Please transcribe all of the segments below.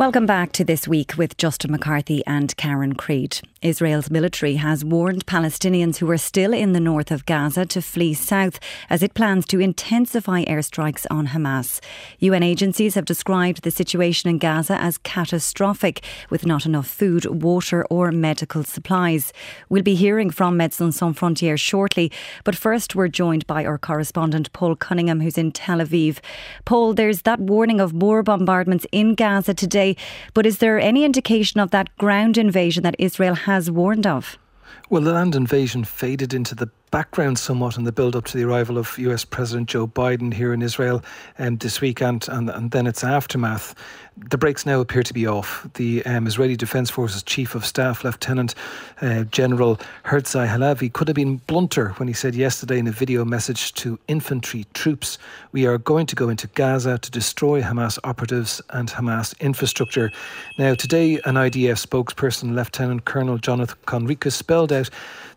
Welcome back to This Week with Justin McCarthy and Karen Creed. Israel's military has warned Palestinians who are still in the north of Gaza to flee south as it plans to intensify airstrikes on Hamas. UN agencies have described the situation in Gaza as catastrophic, with not enough food, water, or medical supplies. We'll be hearing from Médecins Sans Frontières shortly, but first we're joined by our correspondent Paul Cunningham, who's in Tel Aviv. Paul, there's that warning of more bombardments in Gaza today but is there any indication of that ground invasion that Israel has warned of? Well, the land invasion faded into the background somewhat in the build up to the arrival of US President Joe Biden here in Israel um, this weekend and, and then its aftermath. The brakes now appear to be off. The um, Israeli Defense Forces Chief of Staff, Lieutenant uh, General Herzi Halevi, could have been blunter when he said yesterday in a video message to infantry troops We are going to go into Gaza to destroy Hamas operatives and Hamas infrastructure. Now, today, an IDF spokesperson, Lieutenant Colonel Jonathan Conricus, spelled out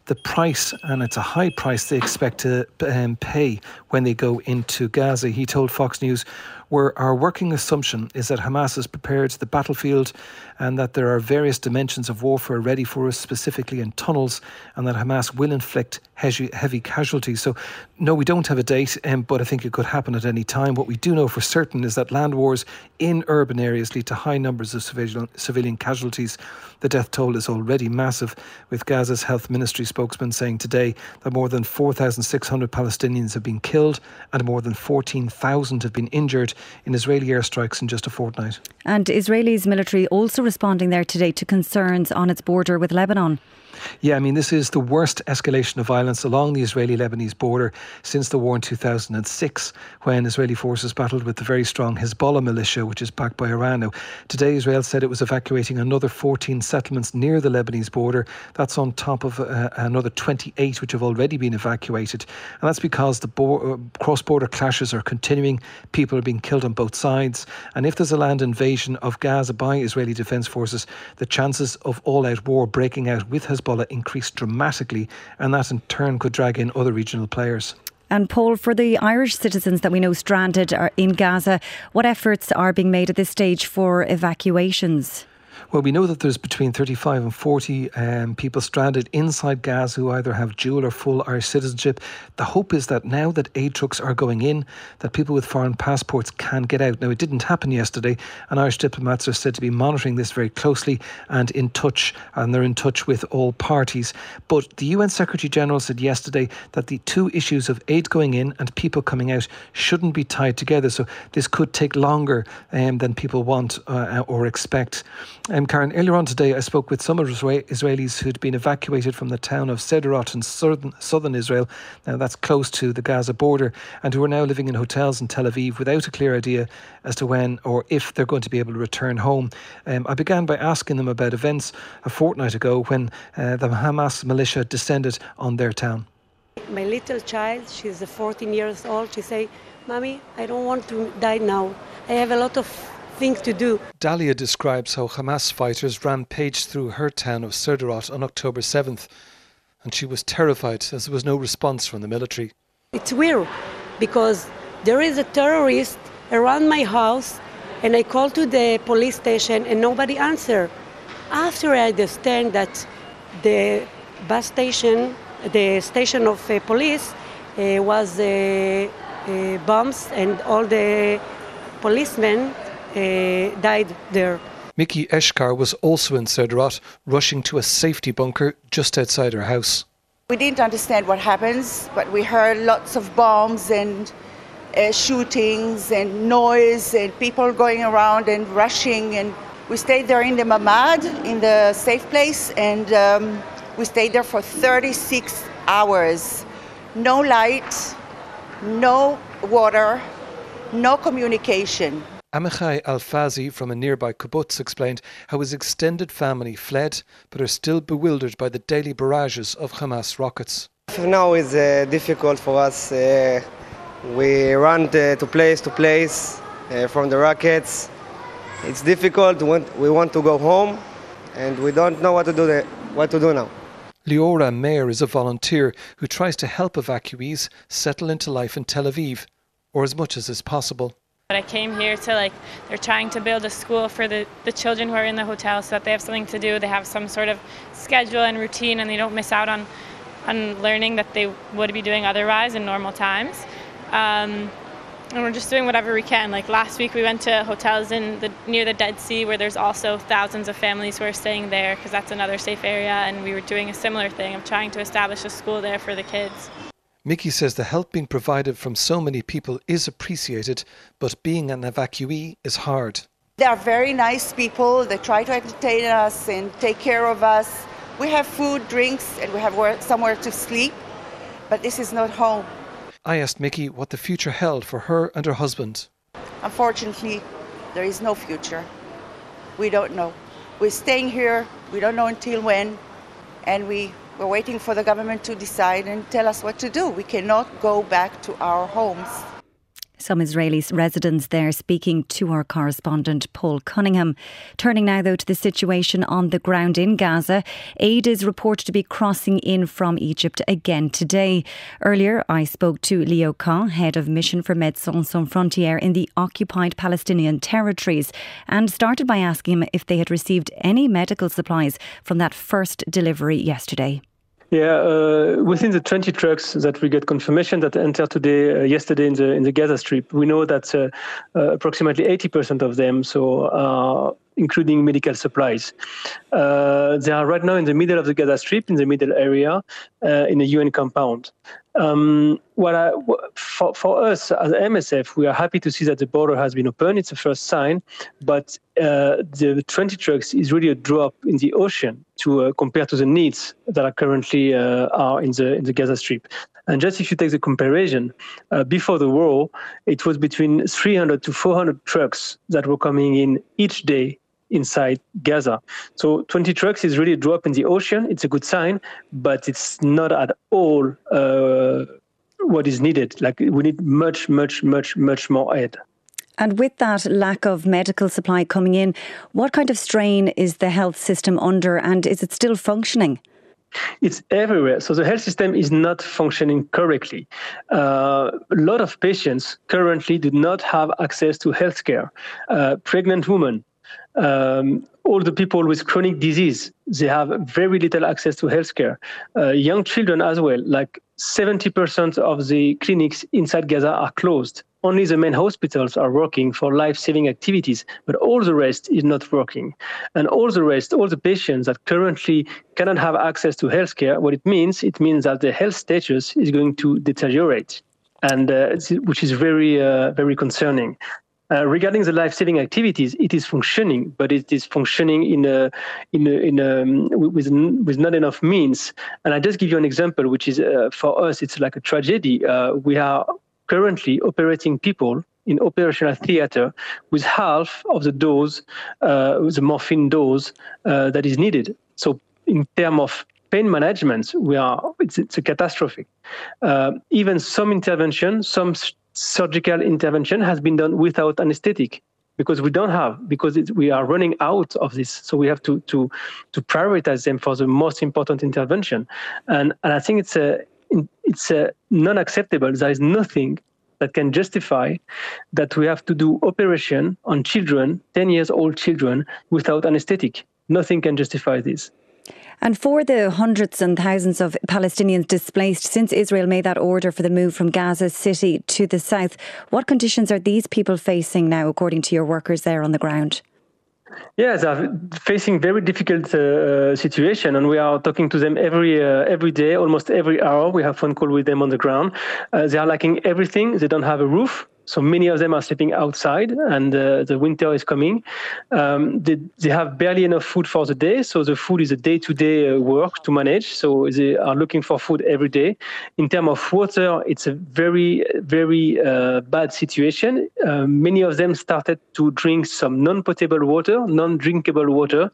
the price, and it's a high price they expect to um, pay when they go into Gaza. He told Fox News, where our working assumption is that Hamas has prepared the battlefield and that there are various dimensions of warfare ready for us, specifically in tunnels, and that Hamas will inflict heavy, casualties. So, no, we don't have a date, um, but I think it could happen at any time. What we do know for certain is that land wars in urban areas lead to high numbers of civilian, civilian casualties. The death toll is already massive, with Gaza's health ministry spokesman saying today that more than 4,600 Palestinians have been killed and more than 14,000 have been injured in Israeli airstrikes in just a fortnight. And Israeli's military also responding there today to concerns on its border with Lebanon. Yeah, I mean, this is the worst escalation of violence along the Israeli Lebanese border since the war in 2006, when Israeli forces battled with the very strong Hezbollah militia, which is backed by Iran. Now, today, Israel said it was evacuating another 14 settlements near the Lebanese border. That's on top of uh, another 28 which have already been evacuated. And that's because the bo- uh, cross border clashes are continuing. People are being killed on both sides. And if there's a land invasion of Gaza by Israeli defense forces, the chances of all out war breaking out with Hezbollah Hezbollah increased dramatically, and that in turn could drag in other regional players. And Paul, for the Irish citizens that we know stranded in Gaza, what efforts are being made at this stage for evacuations? Well, we know that there's between 35 and 40 um, people stranded inside Gaza who either have dual or full Irish citizenship. The hope is that now that aid trucks are going in, that people with foreign passports can get out. Now, it didn't happen yesterday, and Irish diplomats are said to be monitoring this very closely and in touch, and they're in touch with all parties. But the UN Secretary General said yesterday that the two issues of aid going in and people coming out shouldn't be tied together. So this could take longer um, than people want uh, or expect. Um, um, Karen, earlier on today, I spoke with some of Israelis who'd been evacuated from the town of Sderot in southern, southern Israel. Now, that's close to the Gaza border, and who are now living in hotels in Tel Aviv without a clear idea as to when or if they're going to be able to return home. Um, I began by asking them about events a fortnight ago when uh, the Hamas militia descended on their town. My little child, she's 14 years old, she say, Mommy, I don't want to die now. I have a lot of things to do. Dalia describes how Hamas fighters rampaged through her town of Sderot on October 7th, and she was terrified as there was no response from the military. It's weird because there is a terrorist around my house, and I called to the police station and nobody answered. After I understand that the bus station, the station of uh, police, uh, was uh, uh bombs and all the policemen died there. Mickey Eshkar was also in Sderot, rushing to a safety bunker just outside her house. We didn't understand what happens, but we heard lots of bombs and uh, shootings and noise and people going around and rushing. And we stayed there in the mamad, in the safe place, and um, we stayed there for 36 hours. No light, no water, no communication. Amichai Alfazi from a nearby kibbutz explained how his extended family fled but are still bewildered by the daily barrages of Hamas rockets. Now it's uh, difficult for us. Uh, we run to, to, place to place uh, from the rockets. It's difficult. when We want to go home, and we don't know what to do. What to do now? Leora Mayer is a volunteer who tries to help evacuees settle into life in Tel Aviv, or as much as is possible. But I came here to like they're trying to build a school for the, the children who are in the hotel so that they have something to do. They have some sort of schedule and routine and they don't miss out on on learning that they would be doing otherwise in normal times. Um, and we're just doing whatever we can. Like last week, we went to hotels in the near the Dead Sea, where there's also thousands of families who are staying there because that's another safe area. And we were doing a similar thing of trying to establish a school there for the kids. Mickey says the help being provided from so many people is appreciated, but being an evacuee is hard. They are very nice people. They try to entertain us and take care of us. We have food, drinks, and we have somewhere to sleep, but this is not home. I asked Mickey what the future held for her and her husband. Unfortunately, there is no future. We don't know. We're staying here, we don't know until when, and we, we're waiting for the government to decide and tell us what to do. We cannot go back to our homes. Some Israeli residents there speaking to our correspondent Paul Cunningham. Turning now, though, to the situation on the ground in Gaza. Aid is reported to be crossing in from Egypt again today. Earlier, I spoke to Léo Cans, head of Mission for Médecins Sans Frontières in the occupied Palestinian territories, and started by asking him if they had received any medical supplies from that first delivery yesterday. Yeah, uh, within the 20 trucks that we get confirmation that entered today, uh, yesterday in the in the Gaza Strip, we know that uh, uh approximately 80% of them, so uh, including medical supplies, uh, they are right now in the middle of the Gaza Strip, in the middle area, in a UN compound. Um, what I, for, for us as MSF, we are happy to see that the border has been opened. It's a first sign, but uh, the 20 trucks is really a drop in the ocean to uh, compare to the needs that are currently uh, are in the in the Gaza Strip. And just if you take the comparison, uh, before the war, it was between 300 to 400 trucks that were coming in each day inside Gaza. So 20 trucks is really a drop in the ocean. It's a good sign, but it's not at all uh, what is needed. Like we need much, much, much, much more aid. And with that lack of medical supply coming in, what kind of strain is the health system under and is it still functioning? It's everywhere. So the health system is not functioning correctly. Uh, a lot of patients currently do not have access to healthcare. Uh, pregnant women, um, all the people with chronic disease, they have very little access to healthcare. Uh, young children as well, like 70% of the clinics inside Gaza are closed. Only the main hospitals are working for life saving activities, but all the rest is not working. And all the rest, all the patients that currently cannot have access to healthcare, what it means, it means that the health status is going to deteriorate. And uh, which is very, uh, very concerning. Uh, regarding the life-saving activities, it is functioning, but it is functioning in a, in a, in a, um, with with not enough means. And I just give you an example, which is uh, for us, it's like a tragedy. Uh, we are currently operating people in operational theater with half of the dose, uh, the morphine dose uh, that is needed. So in terms of pain management, we are it's, it's a catastrophe. Even some intervention, some surgical intervention has been done without anesthetic because we don't have because we are running out of this. So we have to to to prioritize them for the most important intervention. And and i think it's a it's a non-acceptable. There is nothing that can justify that we have to do operation on children 10 years old children without anesthetic. Nothing can justify this and for the hundreds and thousands of Palestinians displaced since Israel made that order for the move from Gaza City to the south, what conditions are these people facing now, according to your workers there on the ground? Yes, they're facing very difficult uh, situation, and we are talking to them every uh, every day, almost every hour. We have phone call with them on the ground. Uh, they are lacking everything. They don't have a roof. So many of them are sleeping outside, and uh, the winter is coming. Um, they, they, have barely enough food for the day, so the food is a day-to-day uh, work to manage. So they are looking for food every day. In terms of water, it's a very, very uh, bad situation. Uh, many of them started to drink some non-potable water, non-drinkable water.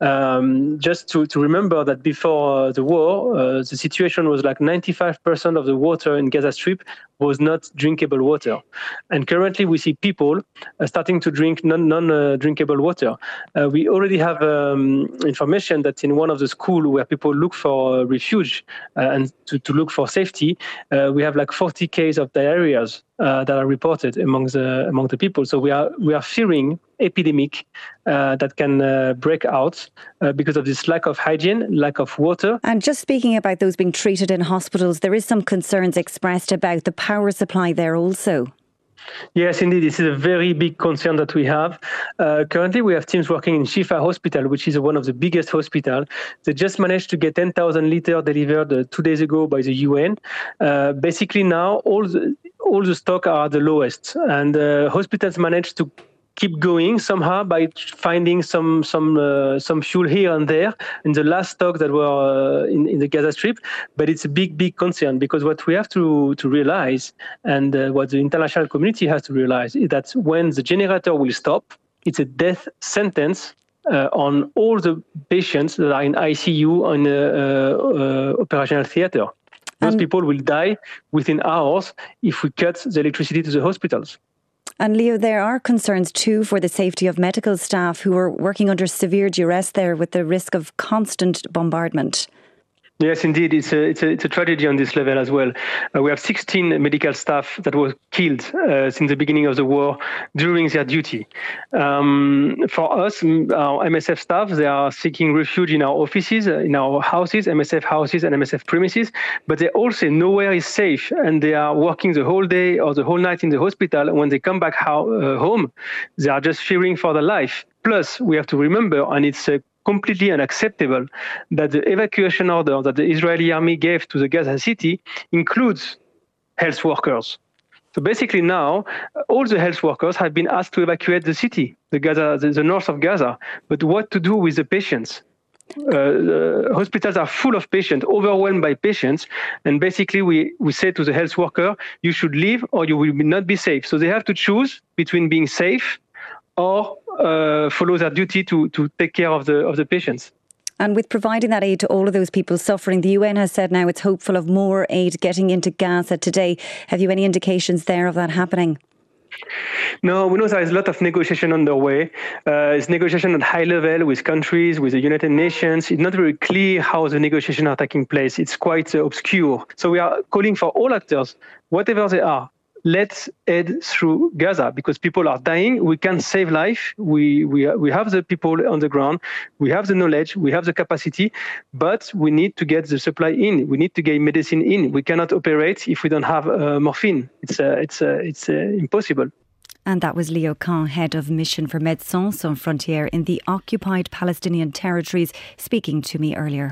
Um, just to, to remember that before uh, the war, uh, the situation was like 95% of the water in Gaza Strip was not drinkable water. And currently, we see people uh, starting to drink non, non uh, drinkable water. Uh, we already have um, information that in one of the schools where people look for refuge and to, to look for safety, we have like 40 cases of diarrheas uh, that are reported among the among the people. So we are we are fearing epidemic uh, that can uh, break out uh, because of this lack of hygiene, lack of water. And just speaking about those being treated in hospitals, there is some concerns expressed about the power supply there also. Yes, indeed. This is a very big concern that we have. Uh, currently, we have teams working in Shifa Hospital, which is one of the biggest hospitals. They just managed to get 10,000 liters delivered uh, two days ago by the UN. Uh, basically, now all the, all the stock are the lowest, and uh, hospitals managed to keep going somehow by finding some some uh, some fuel here and there in the last stock that were uh, in, in the Gaza Strip. But it's a big big concern because what we have to to realize and uh, what the international community has to realize is that when the generator will stop, it's a death sentence uh, on all the patients that are in ICU in the uh, uh, operational theater. Those people will die within hours if we cut the electricity to the hospitals. And Leo, there are concerns too for the safety of medical staff who are working under severe duress there with the risk of constant bombardment. Yes, indeed, it's a, it's a, it's a tragedy on this level as well. Uh, we have 16 medical staff that were killed uh, since the beginning of the war during their duty. Um, for us, our MSF staff, they are seeking refuge in our offices, uh, in our houses, MSF houses and MSF premises, but they all say nowhere is safe, and they are working the whole day or the whole night in the hospital. When they come back ho- uh, home, they are just fearing for their life. Plus, we have to remember, and it's a completely unacceptable that the evacuation order that the Israeli army gave to the Gaza city includes health workers. So basically now, all the health workers have been asked to evacuate the city, the Gaza, the, the north of Gaza. But what to do with the patients? Uh, hospitals are full of patients, overwhelmed by patients, and basically we, we say to the health worker, you should leave or you will not be safe. So they have to choose between being safe or uh, follow their duty to, to take care of the, of the patients. And with providing that aid to all of those people suffering, the UN has said now it's hopeful of more aid getting into Gaza today. Have you any indications there of that happening? No, we know there is a lot of negotiation underway. Uh, it's negotiation at high level with countries, with the United Nations. It's not very clear how the negotiations are taking place. It's quite uh, obscure. So we are calling for all actors, whatever they are, let's head through Gaza because people are dying. We can save life. We, we, we have the people on the ground. We have the knowledge. We have the capacity, but we need to get the supply in. We need to get medicine in. We cannot operate if we don't have uh, morphine. It's, uh, it's, uh, it's uh, impossible. And that was Léo Cans, head of mission for Médecins Sans Frontières in the occupied Palestinian territories, speaking to me earlier.